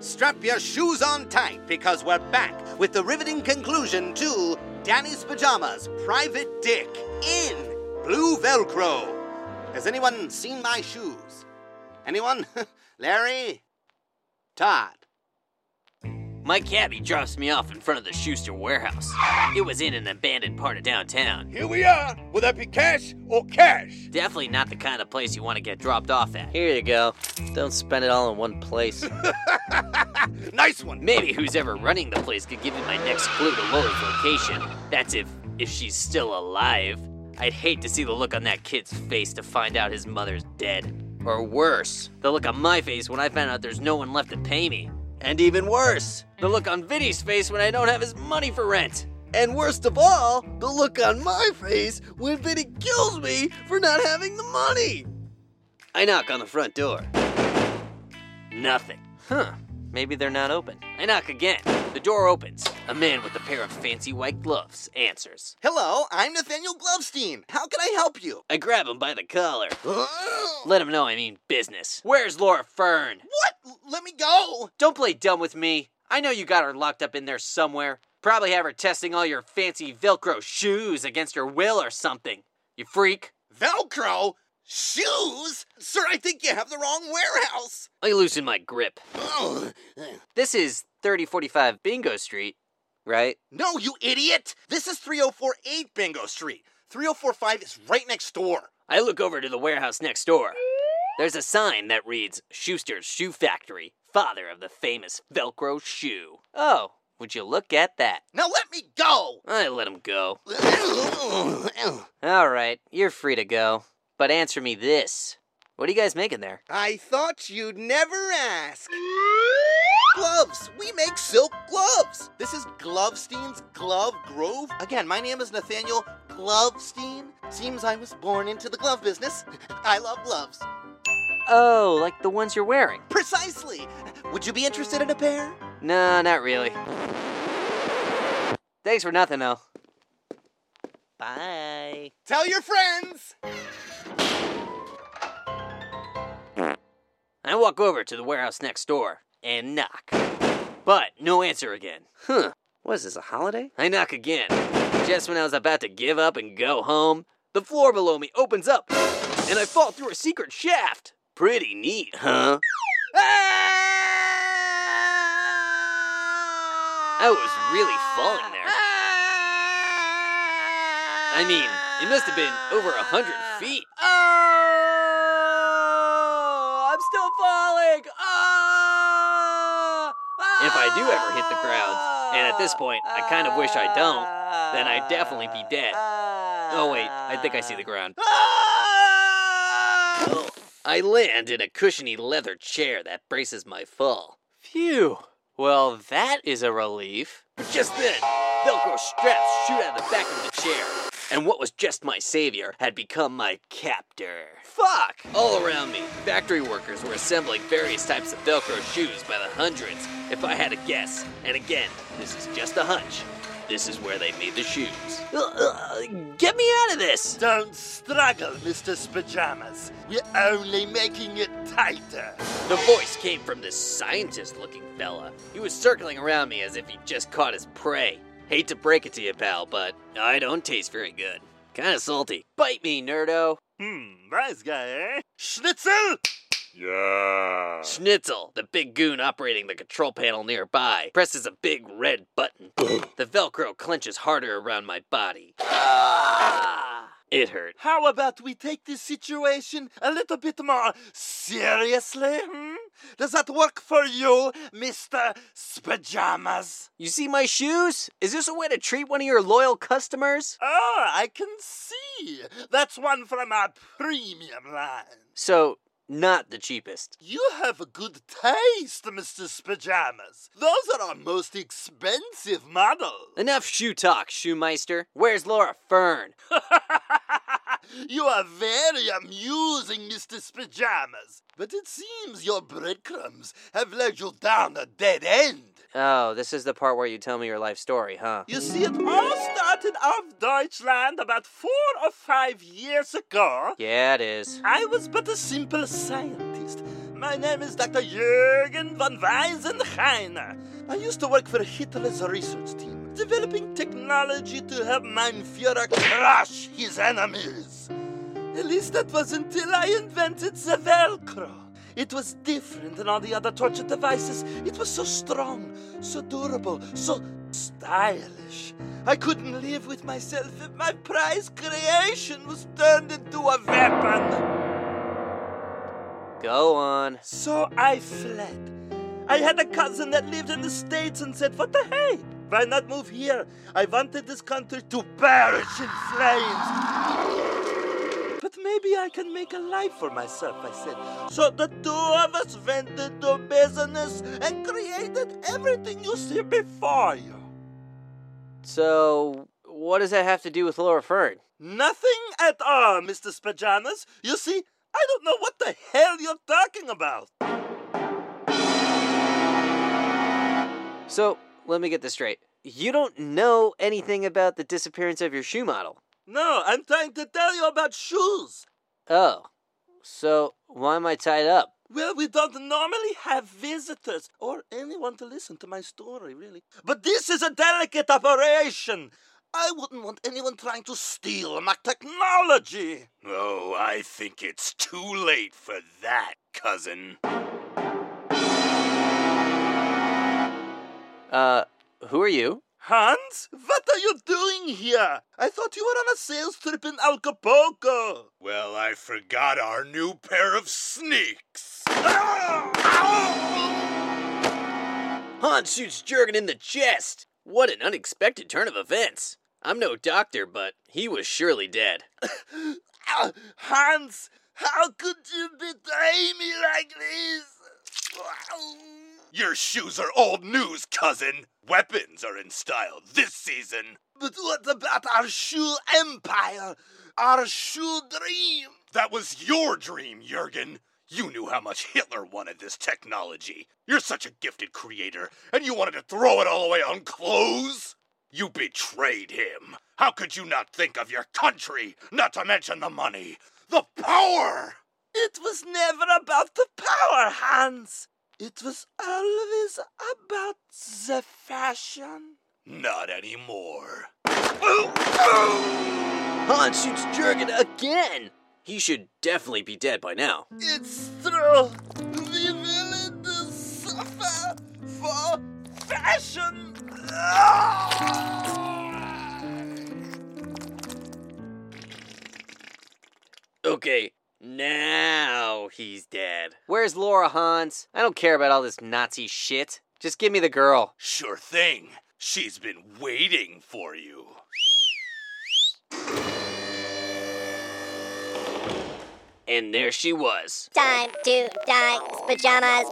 Strap your shoes on tight because we're back with the riveting conclusion to Danny Spajamas Private Dick in Blue Velcro. Has anyone seen my shoes? Anyone? Larry? Todd? My cabbie drops me off in front of the Schuster warehouse. It was in an abandoned part of downtown. Here we are. Will that be cash or cash? Definitely not the kind of place you want to get dropped off at. Here you go. Don't spend it all in one place. nice one. Maybe who's ever running the place could give me my next clue to Lola's location. That's if if she's still alive. I'd hate to see the look on that kid's face to find out his mother's dead. Or worse, the look on my face when I found out there's no one left to pay me. And even worse, the look on Vinny's face when I don't have his money for rent. And worst of all, the look on my face when Vinny kills me for not having the money. I knock on the front door. Nothing. Huh. Maybe they're not open. I knock again. The door opens. A man with a pair of fancy white gloves answers. Hello, I'm Nathaniel Glovestein. How can I help you? I grab him by the collar. Let him know I mean business. Where's Laura Fern? What? Let me go. Don't play dumb with me. I know you got her locked up in there somewhere. Probably have her testing all your fancy Velcro shoes against her will or something. You freak. Velcro? Shoes? Sir, I think you have the wrong warehouse. I loosen my grip. This is 3045 Bingo Street, right? No, you idiot! This is 3048 Bingo Street. 3045 is right next door. I look over to the warehouse next door. There's a sign that reads Schuster's Shoe Factory, father of the famous Velcro shoe. Oh, would you look at that? Now let me go! I let him go. All right, you're free to go. But answer me this. What are you guys making there? I thought you'd never ask. Gloves! We make silk gloves! This is Glovestein's Glove Grove. Again, my name is Nathaniel Glovestein. Seems I was born into the glove business. I love gloves. Oh, like the ones you're wearing? Precisely! Would you be interested in a pair? No, not really. Thanks for nothing, though. Bye. Tell your friends! I walk over to the warehouse next door and knock. But no answer again. Huh. What is this, a holiday? I knock again. Just when I was about to give up and go home, the floor below me opens up and I fall through a secret shaft. Pretty neat, huh? Ah! I was really falling there. I mean, it must have been over a hundred ah. feet. Oh, I'm still falling. Oh, If I do ever hit the ground, and at this point, I kind of wish I don't, then I'd definitely be dead. Ah. Oh, wait, I think I see the ground. Oh, I land in a cushiony leather chair that braces my fall. Phew. Well, that is a relief. Just then, Velcro straps shoot out of the back of the chair, and what was just my savior had become my captor. Fuck! All around me, factory workers were assembling various types of Velcro shoes by the hundreds, if I had to guess. And again, this is just a hunch. This is where they made the shoes. Ugh, ugh, Get me out of this! Don't struggle, Mr. Pajamas. We're only making it tighter. The voice came from this scientist looking fella. He was circling around me as if he'd just caught his prey. Hate to break it to you, pal, but I don't taste very good. Kinda salty. Bite me, nerdo. Hmm, nice guy, eh? Schnitzel? Yeah. Schnitzel, the big goon operating the control panel nearby, presses a big red button. the Velcro clenches harder around my body. Ah! It hurt. How about we take this situation a little bit more seriously? Hmm? Does that work for you, Mr. Pajamas? You see my shoes? Is this a way to treat one of your loyal customers? Oh, I can see. That's one from our premium line. So, not the cheapest. You have a good taste, Mr. Pajamas. Those are our most expensive models. Enough shoe talk, Shoemeister. Where's Laura Fern? you are very amusing, Mr. Pajamas. But it seems your breadcrumbs have led you down a dead end. Oh, this is the part where you tell me your life story, huh? You see, it all started off Deutschland about four or five years ago. Yeah, it is. I was but a simple scientist. my name is Dr. Jürgen von Weisenheiner. I used to work for Hitler's research team, developing technology to help Mein Führer crush his enemies. At least that was until I invented the Velcro. It was different than all the other torture devices. It was so strong, so durable, so stylish. I couldn't live with myself if my prized creation was turned into a weapon. Go on. So I fled. I had a cousin that lived in the States and said, What the hey? Why not move here? I wanted this country to perish in flames. But maybe I can make a life for myself, I said. So the two of us went into business and created everything you see before you. So, what does that have to do with Laura Fern? Nothing at all, Mr. Spajamas. You see, I don't know what the hell you're talking about. So, let me get this straight. You don't know anything about the disappearance of your shoe model. No, I'm trying to tell you about shoes. Oh. So, why am I tied up? Well, we don't normally have visitors or anyone to listen to my story, really. But this is a delicate operation. I wouldn't want anyone trying to steal my technology. Oh, I think it's too late for that, cousin. Uh, who are you? Hans, what are you doing here? I thought you were on a sales trip in Acapulco. Well, I forgot our new pair of sneaks. Hans shoots Jurgen in the chest. What an unexpected turn of events. I'm no doctor, but he was surely dead. Hans, how could you betray me like this? Your shoes are old news, cousin. Weapons are in style this season. But what about our shoe empire? Our shoe dream? That was your dream, Jurgen. You knew how much Hitler wanted this technology. You're such a gifted creator, and you wanted to throw it all away on clothes? You betrayed him. How could you not think of your country? Not to mention the money, the power! It was never about the power, Hans. It was always about the fashion. Not anymore. Hans shoots Jurgen again! He should definitely be dead by now. It's true. the villain to suffer for fashion. Okay, now he's dead. Where's Laura, Hans? I don't care about all this Nazi shit. Just give me the girl. Sure thing. She's been waiting for you. And there she was. Time to dance pajamas.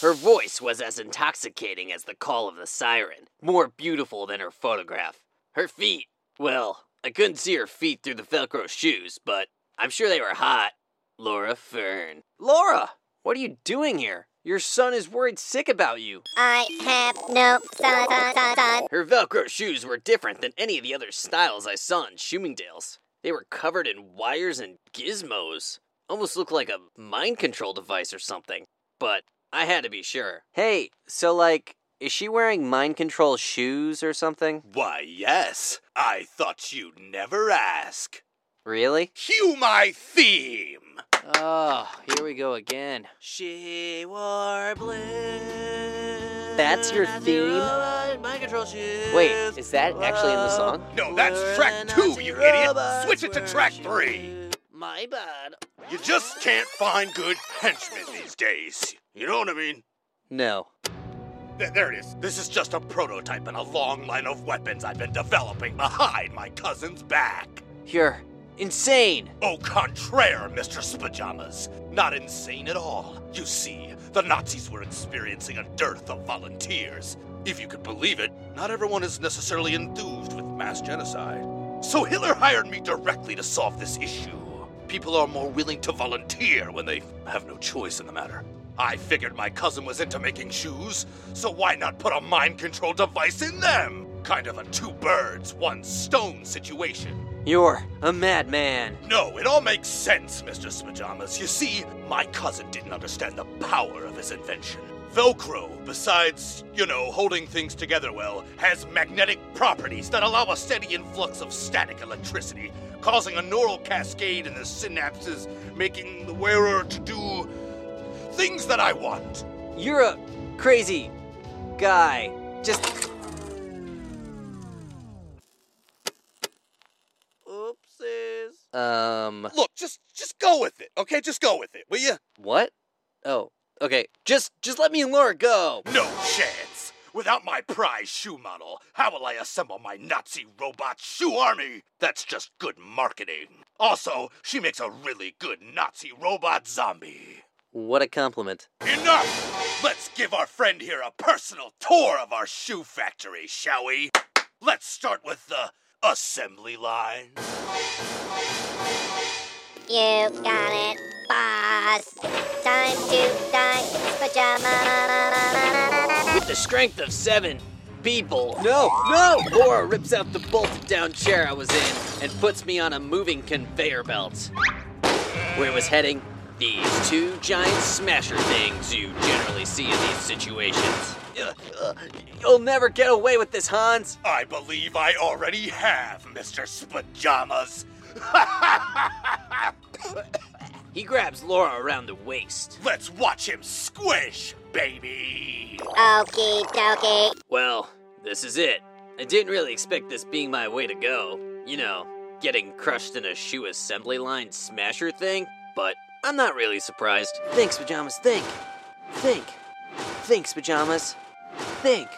Her voice was as intoxicating as the call of the siren, more beautiful than her photograph. Her feet, well, I couldn't see her feet through the Velcro shoes, but I'm sure they were hot. Laura Fern. Laura! What are you doing here? Your son is worried sick about you. I have no son, son, son, son. Her Velcro shoes were different than any of the other styles I saw in Shoomingdale's. They were covered in wires and gizmos. Almost looked like a mind control device or something. But I had to be sure. Hey, so like, is she wearing mind control shoes or something? Why, yes. I thought you'd never ask. Really? Cue my theme. Oh, here we go again. She wore blue. That's your theme? Mind control shoes. Wait, is that actually in the song? No, that's track two, you idiot. Switch it to track three. My bad. You just can't find good henchmen these days. You know what I mean? No. Th- there it is. This is just a prototype in a long line of weapons I've been developing behind my cousin's back. You're insane. Au contraire, Mr. Spajamas. Not insane at all. You see, the Nazis were experiencing a dearth of volunteers. If you could believe it, not everyone is necessarily enthused with mass genocide. So Hitler hired me directly to solve this issue. People are more willing to volunteer when they have no choice in the matter. I figured my cousin was into making shoes, so why not put a mind control device in them? Kind of a two birds, one stone situation. You're a madman. No, it all makes sense, Mr. Spajamas. You see, my cousin didn't understand the power of his invention. Velcro, besides, you know, holding things together well, has magnetic properties that allow a steady influx of static electricity, causing a neural cascade in the synapses, making the wearer to do things that I want. You're a crazy guy. Just Oopsies. um Look, just just go with it, okay? Just go with it, will you? what? Oh, okay. Just just let me and Laura go. No chance. Without my prize shoe model, how will I assemble my Nazi robot shoe army? That's just good marketing. Also, she makes a really good Nazi robot zombie. What a compliment. Enough! Let's give our friend here a personal tour of our shoe factory, shall we? Let's start with the assembly line. You got it, boss. Time to die pajamas. With the strength of seven people. No, no! Laura rips out the bolted down chair I was in and puts me on a moving conveyor belt. Where it was heading? These two giant smasher things you generally see in these situations. Ugh, ugh, You'll never get away with this, Hans. I believe I already have, Mr. Spajamas. He grabs Laura around the waist. Let's watch him squish, baby. Okie dokie. Well, this is it. I didn't really expect this being my way to go. You know, getting crushed in a shoe assembly line smasher thing, but I'm not really surprised. Thanks, Pajamas, think. Think. Thanks, Pajamas. Think.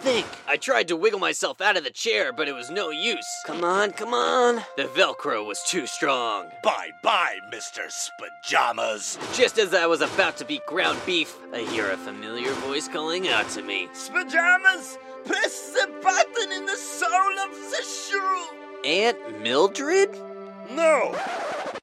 Think. I tried to wiggle myself out of the chair, but it was no use. Come on, come on. The Velcro was too strong. Bye bye, Mr. Spajamas. Just as I was about to be ground beef, I hear a familiar voice calling out to me. Pajamas, press the button in the sole of the shoe. Aunt Mildred? No,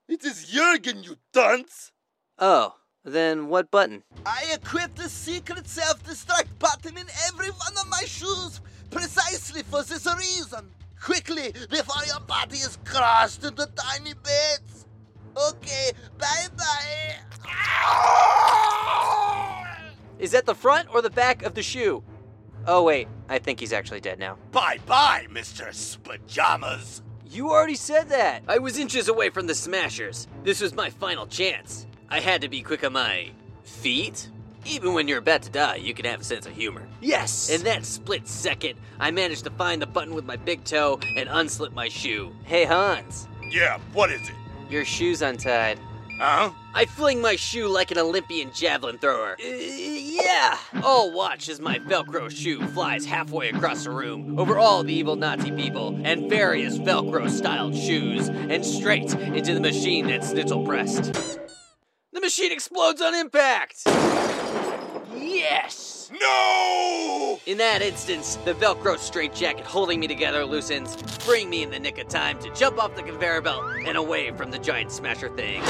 it is Jurgen, you dunce. Oh, then what button? I equipped the secret self-destruct button in every one of my shoes precisely for this reason. Quickly, before your body is crushed into tiny bits. Okay, bye-bye. Is that the front or the back of the shoe? Oh, wait, I think he's actually dead now. Bye bye, Mr. Spajamas. You already said that! I was inches away from the Smashers. This was my final chance. I had to be quick on my feet. Even when you're about to die, you can have a sense of humor. Yes! In that split second, I managed to find the button with my big toe and unslip my shoe. Hey, Hans, Yeah, what is it? your shoe's untied. Huh? I fling my shoe like an Olympian javelin thrower. Uh, yeah! All watch as my Velcro shoe flies halfway across the room, over all the evil Nazi people, and various Velcro styled shoes, and straight into the machine that Schnitzel pressed. The machine explodes on impact! Yes! No! In that instance, the Velcro straitjacket holding me together loosens, freeing me in the nick of time to jump off the conveyor belt and away from the giant smasher thing.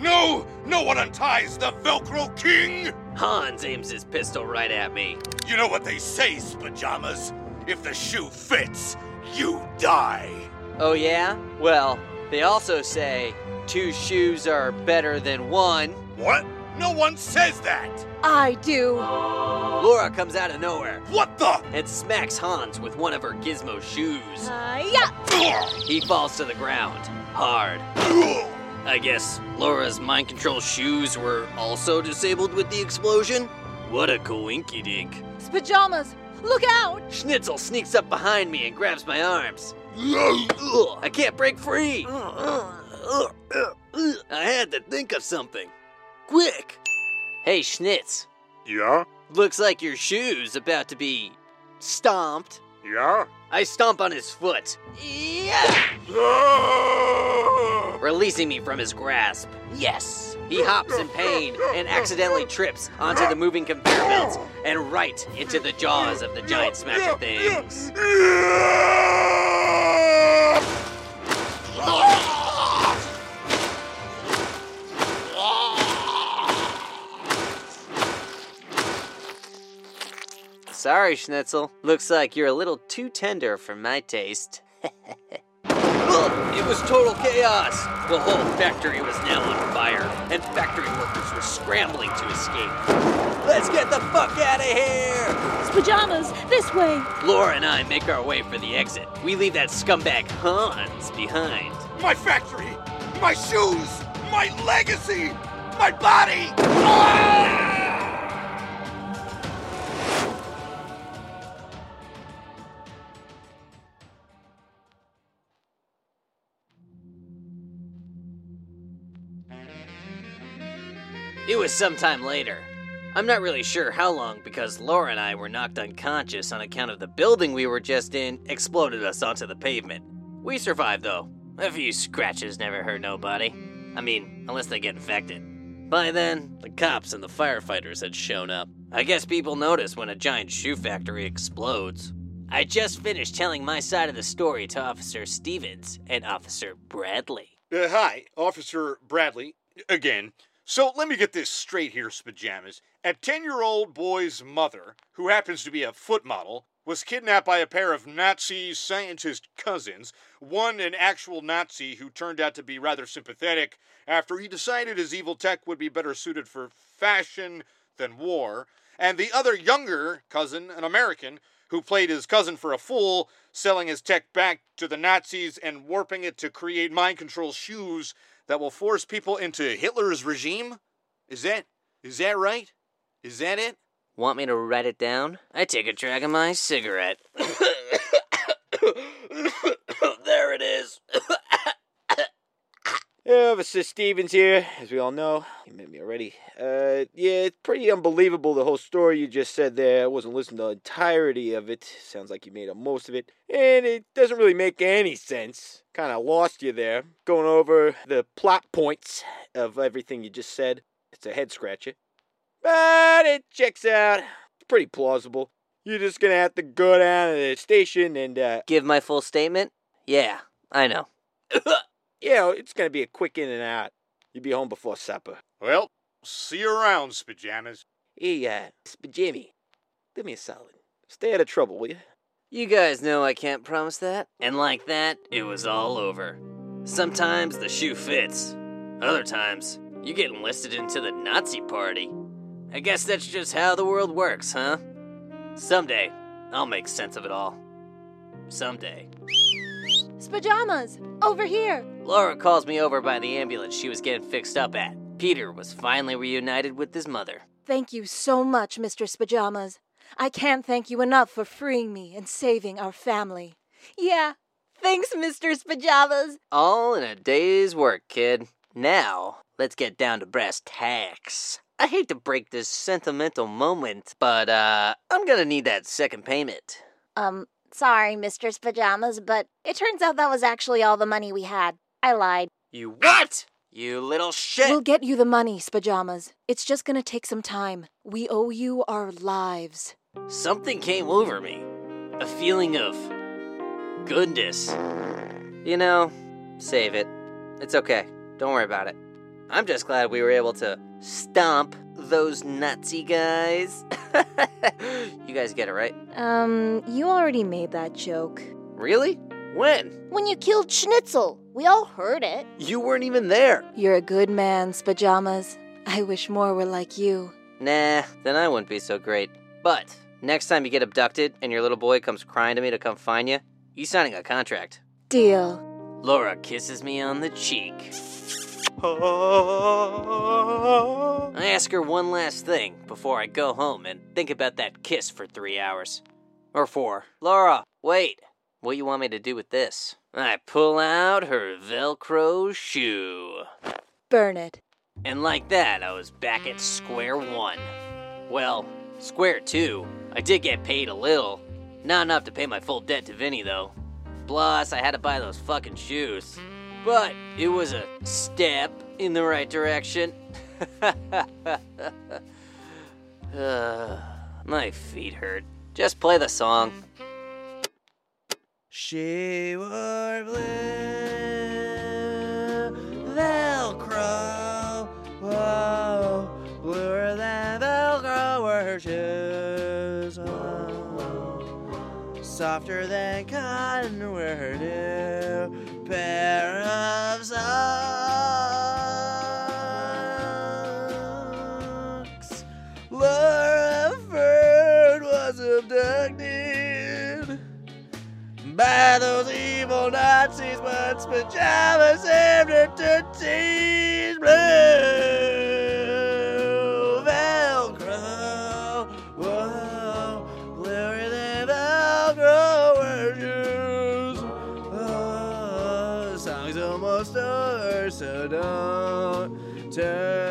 No! No one unties the Velcro King! Hans aims his pistol right at me. You know what they say, Spajamas? If the shoe fits, you die. Oh, yeah? Well, they also say two shoes are better than one. What? No one says that! I do. Laura comes out of nowhere What the? and smacks Hans with one of her gizmo shoes. Uh, yeah. He falls to the ground, hard. I guess Laura's mind control shoes were also disabled with the explosion? What a coinky dink. Pajamas, look out! Schnitzel sneaks up behind me and grabs my arms. Ugh, I can't break free. Uh, uh, uh, I had to think of something. Quick! Hey, Schnitz. Yeah? Looks like your shoe's about to be stomped. Yeah? I stomp on his foot. Yeah! Ah! Releasing me from his grasp. Yes! He hops in pain and accidentally trips onto the moving conveyor belts and right into the jaws of the giant smasher things. Sorry, Schnitzel. Looks like you're a little too tender for my taste. Ugh, it was total chaos. The whole factory was now on fire, and factory workers were scrambling to escape. Let's get the fuck out of here! It's Pajamas, this way. Laura and I make our way for the exit. We leave that scumbag Hans behind. My factory! My shoes! My legacy! My body! Ah! Was sometime later. I'm not really sure how long because Laura and I were knocked unconscious on account of the building we were just in exploded us onto the pavement. We survived though. A few scratches never hurt nobody. I mean, unless they get infected. By then, the cops and the firefighters had shown up. I guess people notice when a giant shoe factory explodes. I just finished telling my side of the story to Officer Stevens and Officer Bradley. Uh, hi, Officer Bradley. Again. So let me get this straight here, Spajamas. A 10 year old boy's mother, who happens to be a foot model, was kidnapped by a pair of Nazi scientist cousins, one an actual Nazi who turned out to be rather sympathetic after he decided his evil tech would be better suited for fashion than war, and the other younger cousin, an American, who played his cousin for a fool, selling his tech back to the Nazis and warping it to create mind control shoes that will force people into Hitler's regime? Is that is that right? Is that it? Want me to write it down? I take a drag of my cigarette. there it is. Yeah, Officer Stevens here, as we all know. You met me already. Uh, yeah, it's pretty unbelievable the whole story you just said there. I wasn't listening to the entirety of it. Sounds like you made up most of it. And it doesn't really make any sense. Kind of lost you there. Going over the plot points of everything you just said. It's a head scratcher. But it checks out. It's pretty plausible. You're just gonna have to go down to the station and, uh, Give my full statement? Yeah, I know. you know, it's gonna be a quick in and out. You'll be home before supper. Well, see you around, Spajamas. Hey, uh, Jimmy, do me a solid. Stay out of trouble, will you? You guys know I can't promise that. And like that, it was all over. Sometimes the shoe fits. Other times, you get enlisted into the Nazi party. I guess that's just how the world works, huh? Someday, I'll make sense of it all. Someday. Pajamas, over here. Laura calls me over by the ambulance she was getting fixed up at. Peter was finally reunited with his mother. Thank you so much, Mr. Pajamas. I can't thank you enough for freeing me and saving our family. Yeah, thanks, Mr. Pajamas. All in a day's work, kid. Now, let's get down to brass tacks. I hate to break this sentimental moment, but uh, I'm gonna need that second payment. Um, sorry, Mistress Pajamas, but it turns out that was actually all the money we had. I lied. You what? You little shit! We'll get you the money, Pajamas. It's just gonna take some time. We owe you our lives. Something came over me. A feeling of goodness. You know, save it. It's okay. Don't worry about it. I'm just glad we were able to stomp those Nazi guys. you guys get it, right? Um, you already made that joke. Really? When? When you killed Schnitzel, we all heard it. You weren't even there. You're a good man, Pajamas. I wish more were like you. Nah, then I wouldn't be so great. But next time you get abducted and your little boy comes crying to me to come find you, you signing a contract. Deal. Laura kisses me on the cheek. I ask her one last thing before I go home and think about that kiss for three hours. Or four. Laura, wait. What do you want me to do with this? I pull out her Velcro shoe. Burn it. And like that, I was back at square one. Well, square two. I did get paid a little. Not enough to pay my full debt to Vinny, though. Plus, I had to buy those fucking shoes. But it was a step in the right direction. uh, my feet hurt. Just play the song. She wore blue Velcro. Whoa, bluer than Velcro were her shoes. Whoa, softer than cotton were her new pair of socks. Laura Fern was abducted by those evil Nazis, but pajamas her to tease blue so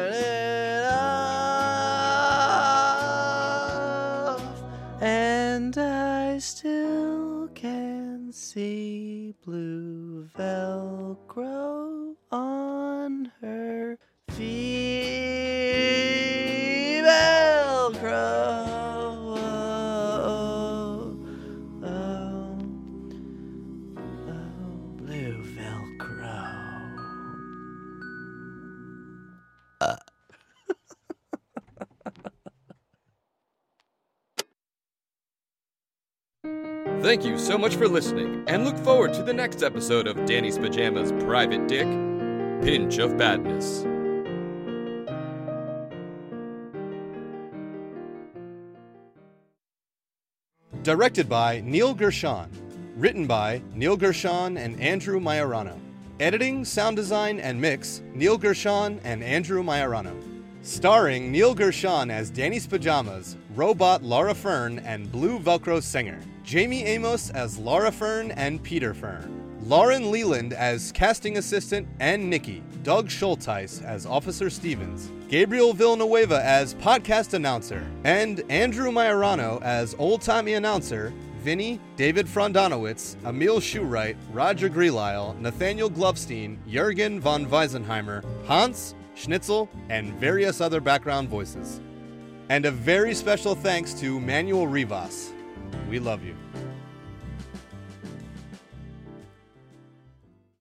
Thank you so much for listening, and look forward to the next episode of Danny Spajamas Private Dick Pinch of Badness. Directed by Neil Gershon. Written by Neil Gershon and Andrew Maiorano. Editing, sound design, and mix Neil Gershon and Andrew Maiorano. Starring Neil Gershon as Danny Spajamas, Robot Laura Fern, and Blue Velcro Singer. Jamie Amos as Laura Fern and Peter Fern. Lauren Leland as casting assistant and Nikki. Doug Schultheis as Officer Stevens. Gabriel Villanueva as podcast announcer. And Andrew Maiorano as old timey announcer. Vinny, David Frondanowitz, Emil Shoewright, Roger Greelisle, Nathaniel Glovestein, Jurgen von Weisenheimer, Hans, Schnitzel, and various other background voices. And a very special thanks to Manuel Rivas. We love you.